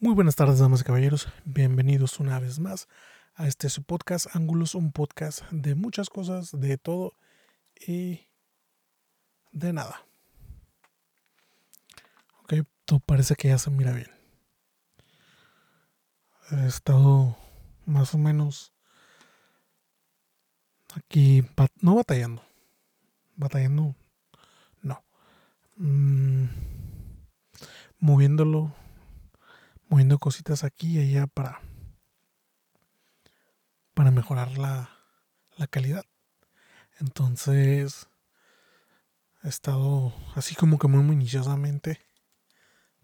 Muy buenas tardes, damas y caballeros. Bienvenidos una vez más a este su podcast Ángulos, un podcast de muchas cosas, de todo y de nada. Ok, todo parece que ya se mira bien. He estado más o menos aquí, no batallando. Batallando, no. Mm, moviéndolo moviendo cositas aquí y allá para, para mejorar la, la calidad. Entonces, he estado así como que muy minuciosamente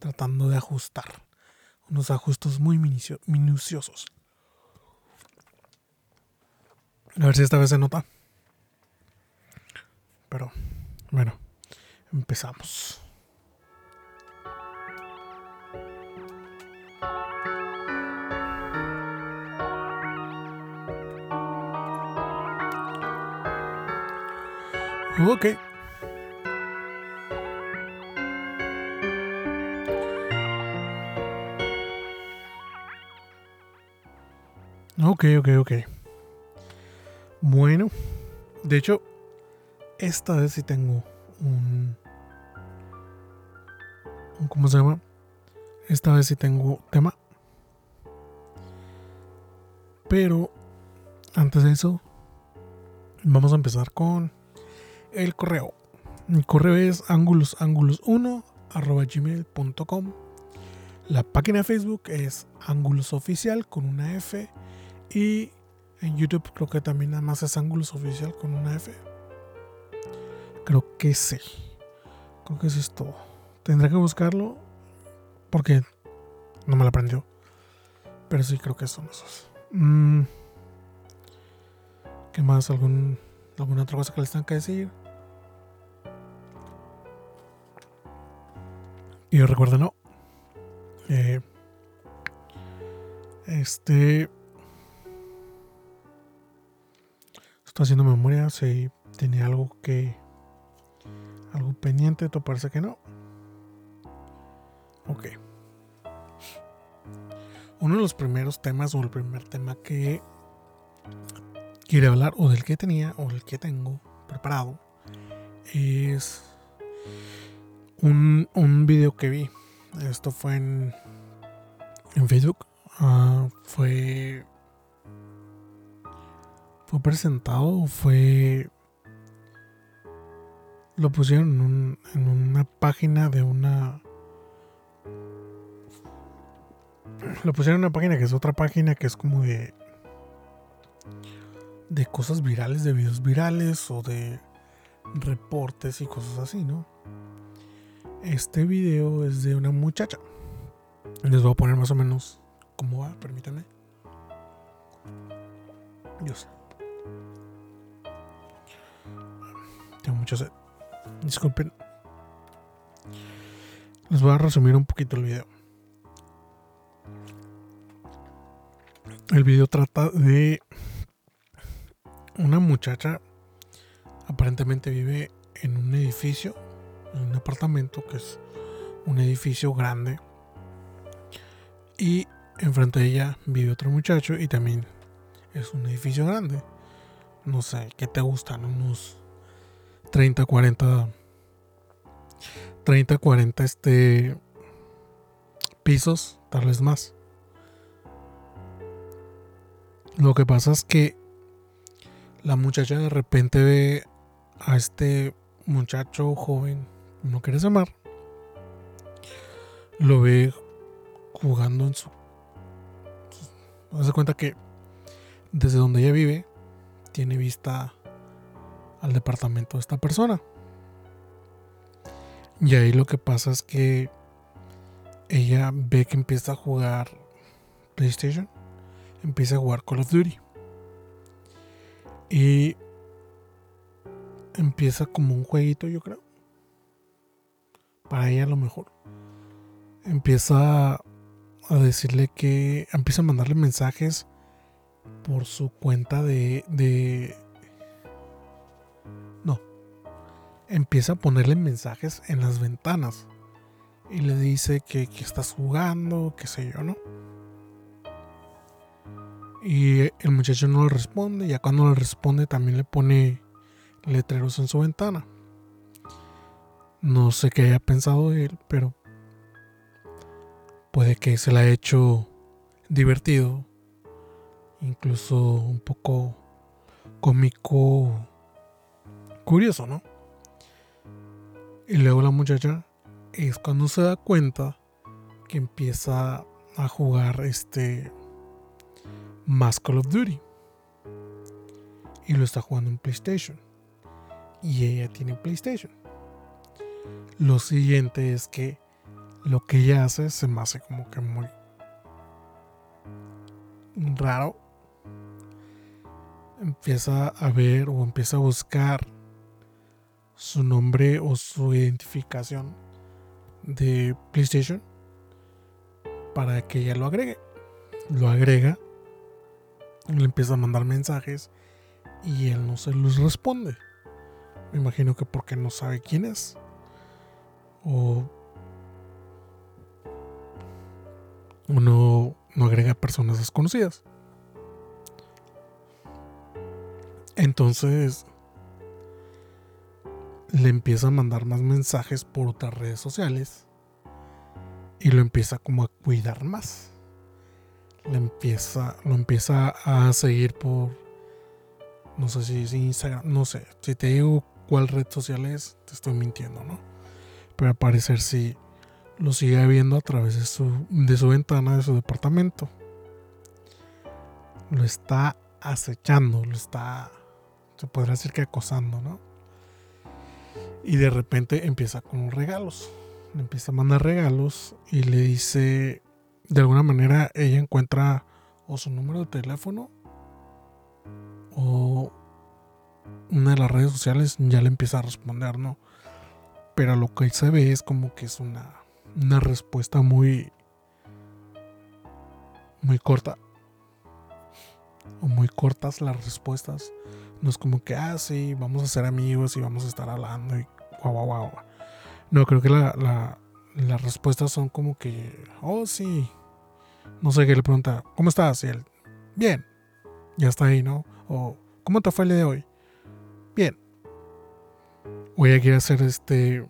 tratando de ajustar unos ajustes muy minuciosos. A ver si esta vez se nota. Pero, bueno, empezamos. Ok. Ok, ok, ok. Bueno, de hecho, esta vez sí tengo un, ¿Cómo se llama? Esta vez sí tengo tema. Pero antes de eso, vamos a empezar con el correo. Mi correo es angulosángulos1 arroba gmail.com. La página de Facebook es Ángulos Oficial con una F. Y en YouTube creo que también nada más es Ángulos Oficial con una F. Creo que sí. Creo que eso es todo. Tendré que buscarlo porque no me lo aprendió. Pero sí creo que son esos. Mm. ¿Qué más? ¿Algún, ¿Alguna otra cosa que les tenga que decir? Y recuerden, no. Eh, este. Estoy haciendo memoria. Si tiene algo que. Algo pendiente, esto parece que no. Ok. Uno de los primeros temas, o el primer tema que quiere hablar, o del que tenía, o del que tengo preparado, es un, un video que vi. Esto fue en, en Facebook. Ah, fue. Fue presentado, fue. Lo pusieron en, un, en una página de una. Lo pusieron en una página que es otra página que es como de. De cosas virales, de videos virales o de reportes y cosas así, ¿no? Este video es de una muchacha. Les voy a poner más o menos cómo va, permítanme. Dios. Tengo mucho sed. Disculpen. Les voy a resumir un poquito el video. El video trata de una muchacha. Aparentemente vive en un edificio un apartamento que es un edificio grande. Y enfrente de ella vive otro muchacho y también es un edificio grande. No sé, ¿qué te gustan? Unos 30, 40 30, 40 este pisos, tal vez más. Lo que pasa es que la muchacha de repente ve a este muchacho joven no quieres amar, lo ve jugando en su... Hace cuenta que desde donde ella vive, tiene vista al departamento de esta persona. Y ahí lo que pasa es que ella ve que empieza a jugar PlayStation, empieza a jugar Call of Duty. Y empieza como un jueguito, yo creo para ella a lo mejor. Empieza a decirle que empieza a mandarle mensajes por su cuenta de, de no empieza a ponerle mensajes en las ventanas y le dice que, que estás jugando, qué sé yo, ¿no? Y el muchacho no le responde, ya cuando le responde también le pone letreros en su ventana. No sé qué haya pensado él, pero puede que se le haya hecho divertido, incluso un poco cómico, curioso, ¿no? Y luego la muchacha es cuando se da cuenta que empieza a jugar este más Call of Duty. Y lo está jugando en PlayStation. Y ella tiene PlayStation. Lo siguiente es que lo que ella hace se me hace como que muy raro. Empieza a ver o empieza a buscar su nombre o su identificación de PlayStation para que ella lo agregue. Lo agrega, le empieza a mandar mensajes y él no se los responde. Me imagino que porque no sabe quién es. O, no, no agrega personas desconocidas. Entonces le empieza a mandar más mensajes por otras redes sociales y lo empieza como a cuidar más. Le empieza, lo empieza a seguir por, no sé si es Instagram, no sé. Si te digo cuál red social es, te estoy mintiendo, ¿no? Pero al parecer sí lo sigue viendo a través de su, de su ventana de su departamento. Lo está acechando, lo está, se podría decir que acosando, ¿no? Y de repente empieza con regalos. Le empieza a mandar regalos y le dice, de alguna manera ella encuentra o su número de teléfono o una de las redes sociales ya le empieza a responder, ¿no? Pero lo que se ve es como que es una, una respuesta muy, muy corta. O muy cortas las respuestas. No es como que, ah, sí, vamos a ser amigos y vamos a estar hablando y guau, guau, guau. No, creo que la, las respuestas son como que, oh, sí. No sé qué le pregunta, ¿cómo estás? Y él, bien. Ya está ahí, ¿no? O, ¿cómo te fue el día de hoy? O ella quiere hacer este,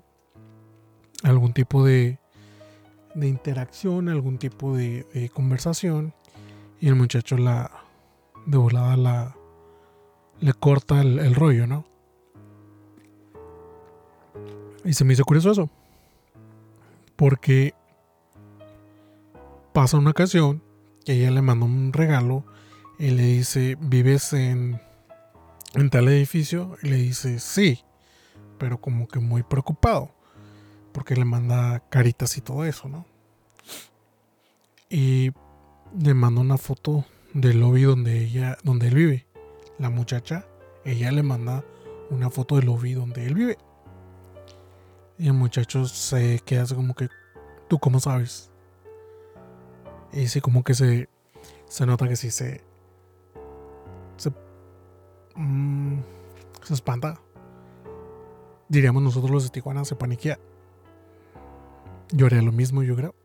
algún tipo de, de interacción, algún tipo de, conversación. Y el muchacho la, de volada la, le corta el, rollo, ¿no? Y se me hizo curioso eso. Porque pasa una ocasión que ella le manda un regalo y le dice, ¿vives en, en tal edificio? Y le dice, sí, pero como que muy preocupado. Porque le manda caritas y todo eso, ¿no? Y le manda una foto del lobby donde ella, donde él vive la muchacha, ella le manda una foto del lobby donde él vive. Y el muchacho se queda así como que, ¿tú cómo sabes? Y sí, como que se, se nota que sí se, se, mm, se espanta. Diríamos nosotros los de Tijuana, se paniquea. Yo haría lo mismo, yo creo.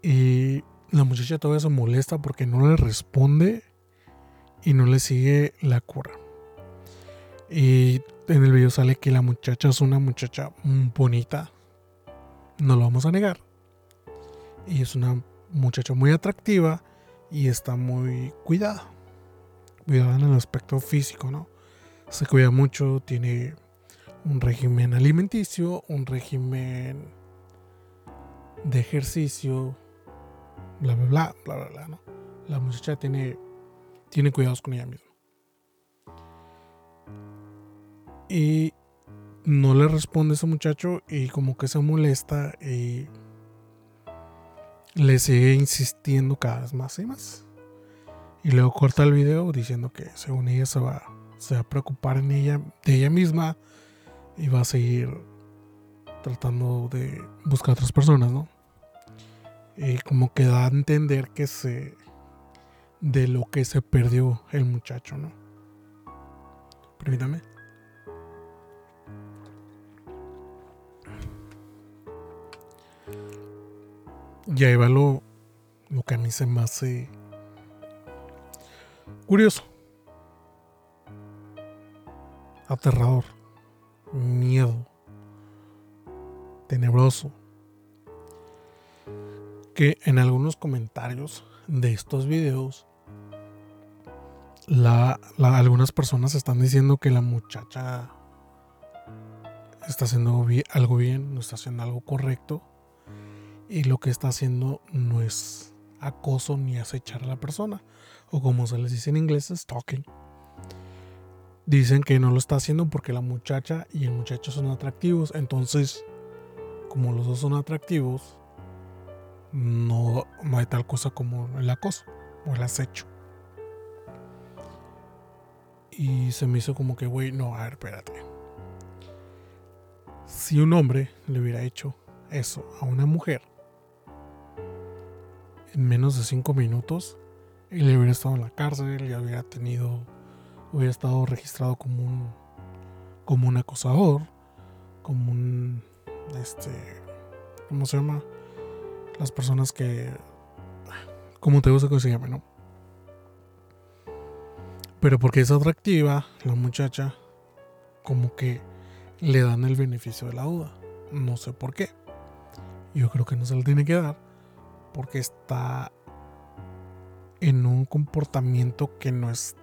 Y la muchacha todavía se molesta porque no le responde y no le sigue la cura. Y en el video sale que la muchacha es una muchacha bonita. No lo vamos a negar. Y es una muchacha muy atractiva y está muy cuidada. Cuidada en el aspecto físico, ¿no? Se cuida mucho, tiene un régimen alimenticio, un régimen de ejercicio, bla, bla, bla, bla, bla, bla. La muchacha tiene tiene cuidados con ella misma. Y no le responde ese muchacho y como que se molesta y le sigue insistiendo cada vez más y más. Y luego corta el video diciendo que según ella se va, se va a preocupar en ella, de ella misma y va a seguir tratando de buscar a otras personas, ¿no? Y como que da a entender que se de lo que se perdió el muchacho, ¿no? Permítame. Y ahí va lo, lo que a mí se me hace curioso, aterrador, miedo, tenebroso. Que en algunos comentarios de estos videos, algunas personas están diciendo que la muchacha está haciendo algo bien, no está haciendo algo correcto. Y lo que está haciendo no es acoso ni acechar a la persona. O como se les dice en inglés, stalking. Dicen que no lo está haciendo porque la muchacha y el muchacho son atractivos. Entonces, como los dos son atractivos, no, hay tal cosa como el acoso o el acecho. Y se me hizo como que, güey, no, a ver, espérate. Si un hombre le hubiera hecho eso a una mujer en menos de cinco minutos, él hubiera estado en la cárcel, y hubiera tenido, hubiera estado registrado como un, como un acosador, como un, este, ¿cómo se llama? Las personas que, como te gusta que se llame, ¿no? Pero porque es atractiva, la muchacha, como que le dan el beneficio de la duda. No sé por qué. Yo creo que no se le tiene que dar porque está en un comportamiento que no es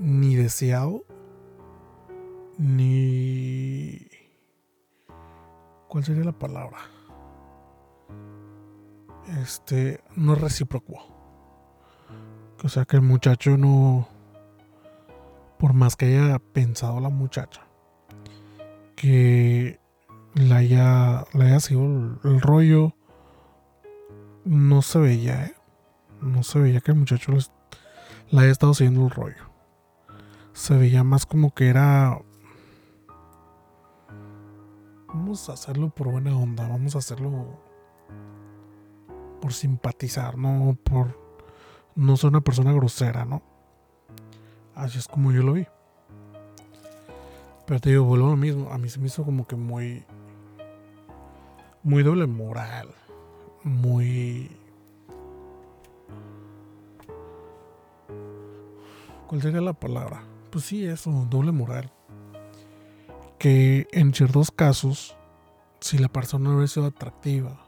ni deseado ni ¿cuál sería la palabra? Este no recíproco. O sea que el muchacho no por más que haya pensado la muchacha que la haya, le haya sido el rollo no se veía, ¿eh? No se veía que el muchacho les, la haya estado siguiendo el rollo. Se veía más como que era. Vamos a hacerlo por buena onda, vamos a hacerlo por simpatizar, no por no ser una persona grosera, ¿no? Así es como yo lo vi. Pero te digo, vuelvo a lo mismo. A mí se me hizo como que muy. Muy doble moral muy... ¿Cuál sería la palabra? Pues sí, eso, doble moral. Que en ciertos casos, si la persona hubiera sido atractiva,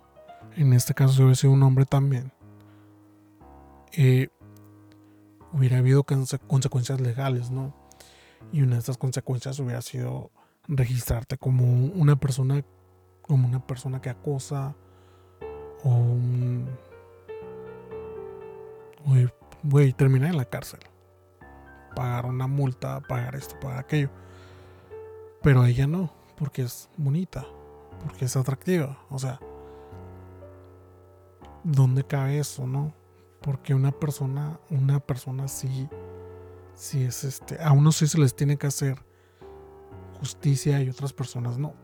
en este caso si hubiera sido un hombre también, eh, hubiera habido consecuencias legales, ¿no? Y una de estas consecuencias hubiera sido registrarte como una persona, como una persona que acosa, o un... Güey, terminar en la cárcel. Pagar una multa, pagar esto, pagar aquello. Pero ella no, porque es bonita, porque es atractiva. O sea, ¿dónde cabe eso, no? Porque una persona, una persona sí, sí es este, a unos sí se les tiene que hacer justicia y otras personas no.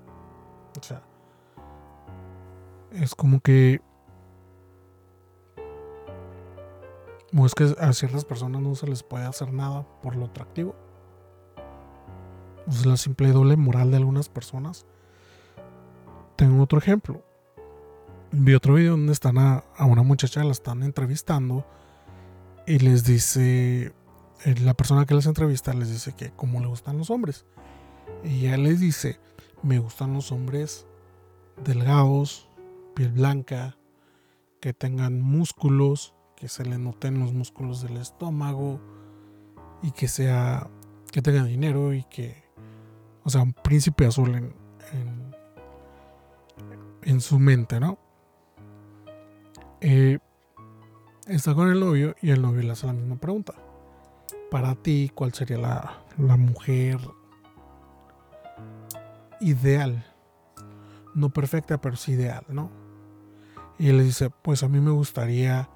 O sea, es como que o es que a ciertas personas no se les puede hacer nada por lo atractivo. O la simple doble moral de algunas personas. Tengo otro ejemplo. Vi otro video donde están a, una muchacha, la están entrevistando y les dice, eh, la persona que les entrevista les dice que cómo le gustan los hombres. Y ella les dice, me gustan los hombres delgados, piel blanca, que tengan músculos, que se le noten los músculos del estómago y que sea que tenga dinero y que o sea un príncipe azul en, en, su mente no eh, está con el novio y el novio le hace la misma pregunta. Para ti cuál sería la, la mujer ideal no perfecta pero sí ideal no y él le dice pues a mí me gustaría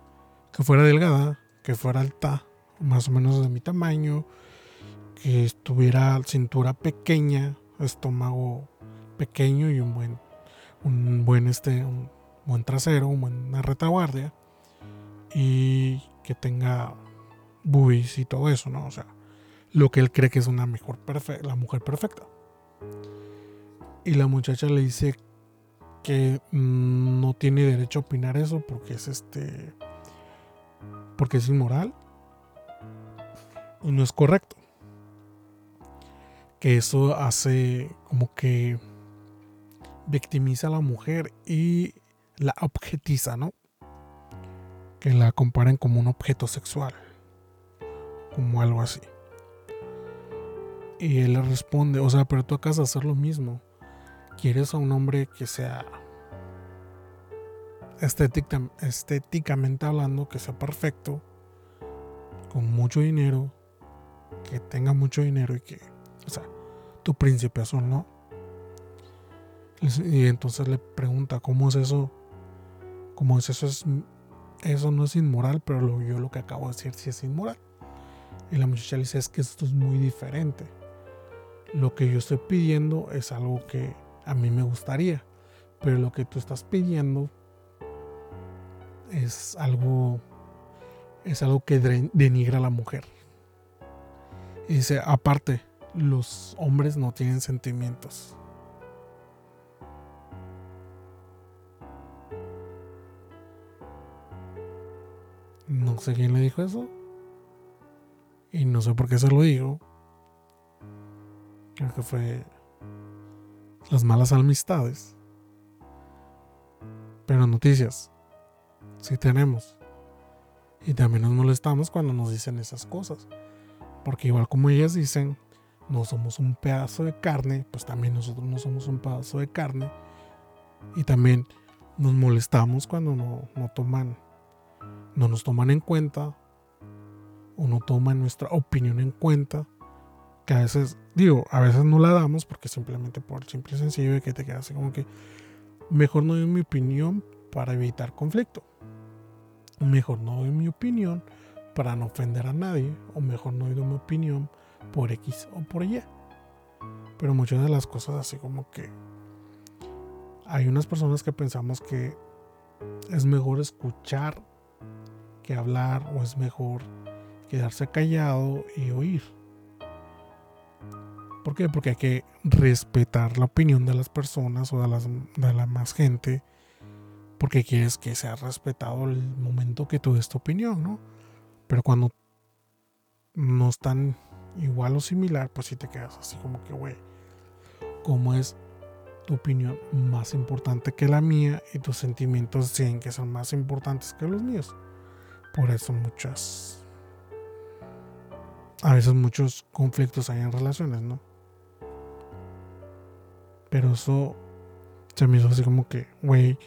que fuera delgada, que fuera alta, más o menos de mi tamaño, que estuviera cintura pequeña, estómago pequeño y un buen, un buen este, un buen trasero, una buena retaguardia y que tenga boobies y todo eso, ¿no? O sea, lo que él cree que es una mejor la mujer perfecta. Y la muchacha le dice que no tiene derecho a opinar eso porque es este porque es inmoral y no es correcto que eso hace como que victimiza a la mujer y la objetiza, ¿no? Que la comparen como un objeto sexual, como algo así. Y él le responde, o sea, pero tú acabas de hacer lo mismo. ¿Quieres a un hombre que sea estéticamente hablando, que sea perfecto, con mucho dinero, que tenga mucho dinero y que, o sea, tu príncipe azul, ¿no? Y entonces le pregunta, ¿cómo es eso? ¿Cómo es eso? Es, eso no es inmoral, pero lo, yo lo que acabo de decir sí es inmoral. Y la muchacha le dice, es que esto es muy diferente. Lo que yo estoy pidiendo es algo que a mí me gustaría, pero lo que tú estás pidiendo es algo es algo que denigra a la mujer. Y dice, aparte, los hombres no tienen sentimientos. No sé quién le dijo eso. Y no sé por qué se lo digo. Creo que fue las malas amistades. Pero noticias. Sí tenemos. Y también nos molestamos cuando nos dicen esas cosas. Porque igual como ellas dicen, no somos un pedazo de carne, pues también nosotros no somos un pedazo de carne. Y también nos molestamos cuando no, no toman, no nos toman en cuenta o no toman nuestra opinión en cuenta. Que a veces, digo, a veces no la damos porque simplemente por simple y sencillo que te quedas así como que mejor no doy mi opinión para evitar conflicto. Mejor no doy mi opinión para no ofender a nadie. O mejor no doy mi opinión por X o por Y. Pero muchas de las cosas así como que hay unas personas que pensamos que es mejor escuchar que hablar o es mejor quedarse callado y oír. ¿Por qué? Porque hay que respetar la opinión de las personas o de, las, de la más gente porque quieres que sea respetado el momento que tú des tu opinión, ¿no? Pero cuando no están igual o similar, pues si te quedas así como que, güey, ¿cómo es tu opinión más importante que la mía y tus sentimientos tienen que son más importantes que los míos? Por eso muchas, a veces muchos conflictos hay en relaciones, ¿no? Pero eso se me hizo así como que, güey,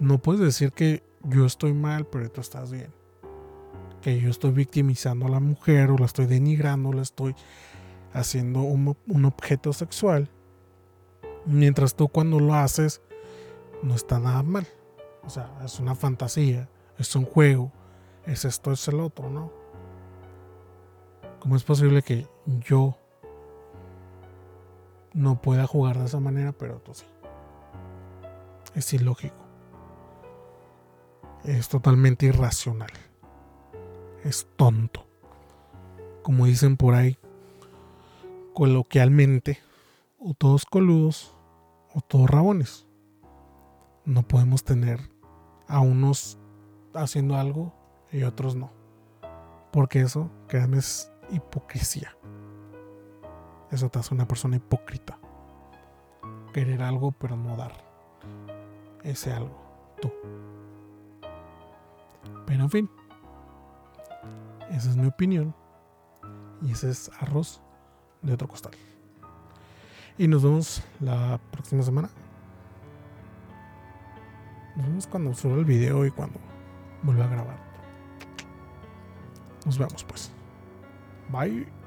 no puedes decir que yo estoy mal, pero tú estás bien. Que yo estoy victimizando a la mujer o la estoy denigrando, la estoy haciendo un, objeto sexual. Mientras tú cuando lo haces no está nada mal. O sea, es una fantasía, es un juego, es esto, es el otro, ¿no? ¿Cómo es posible que yo no pueda jugar de esa manera, pero tú sí? Es ilógico es totalmente irracional. Es tonto. Como dicen por ahí, coloquialmente, o todos coludos o todos rabones. No podemos tener a unos haciendo algo y otros no. Porque eso, créanme, es hipocresía. Eso te hace una persona hipócrita. Querer algo pero no dar. Ese algo, tú. Pero en fin, esa es mi opinión. Y ese es arroz de otro costal. Y nos vemos la próxima semana. Nos vemos cuando suba el video y cuando vuelva a grabar. Nos vemos pues. Bye.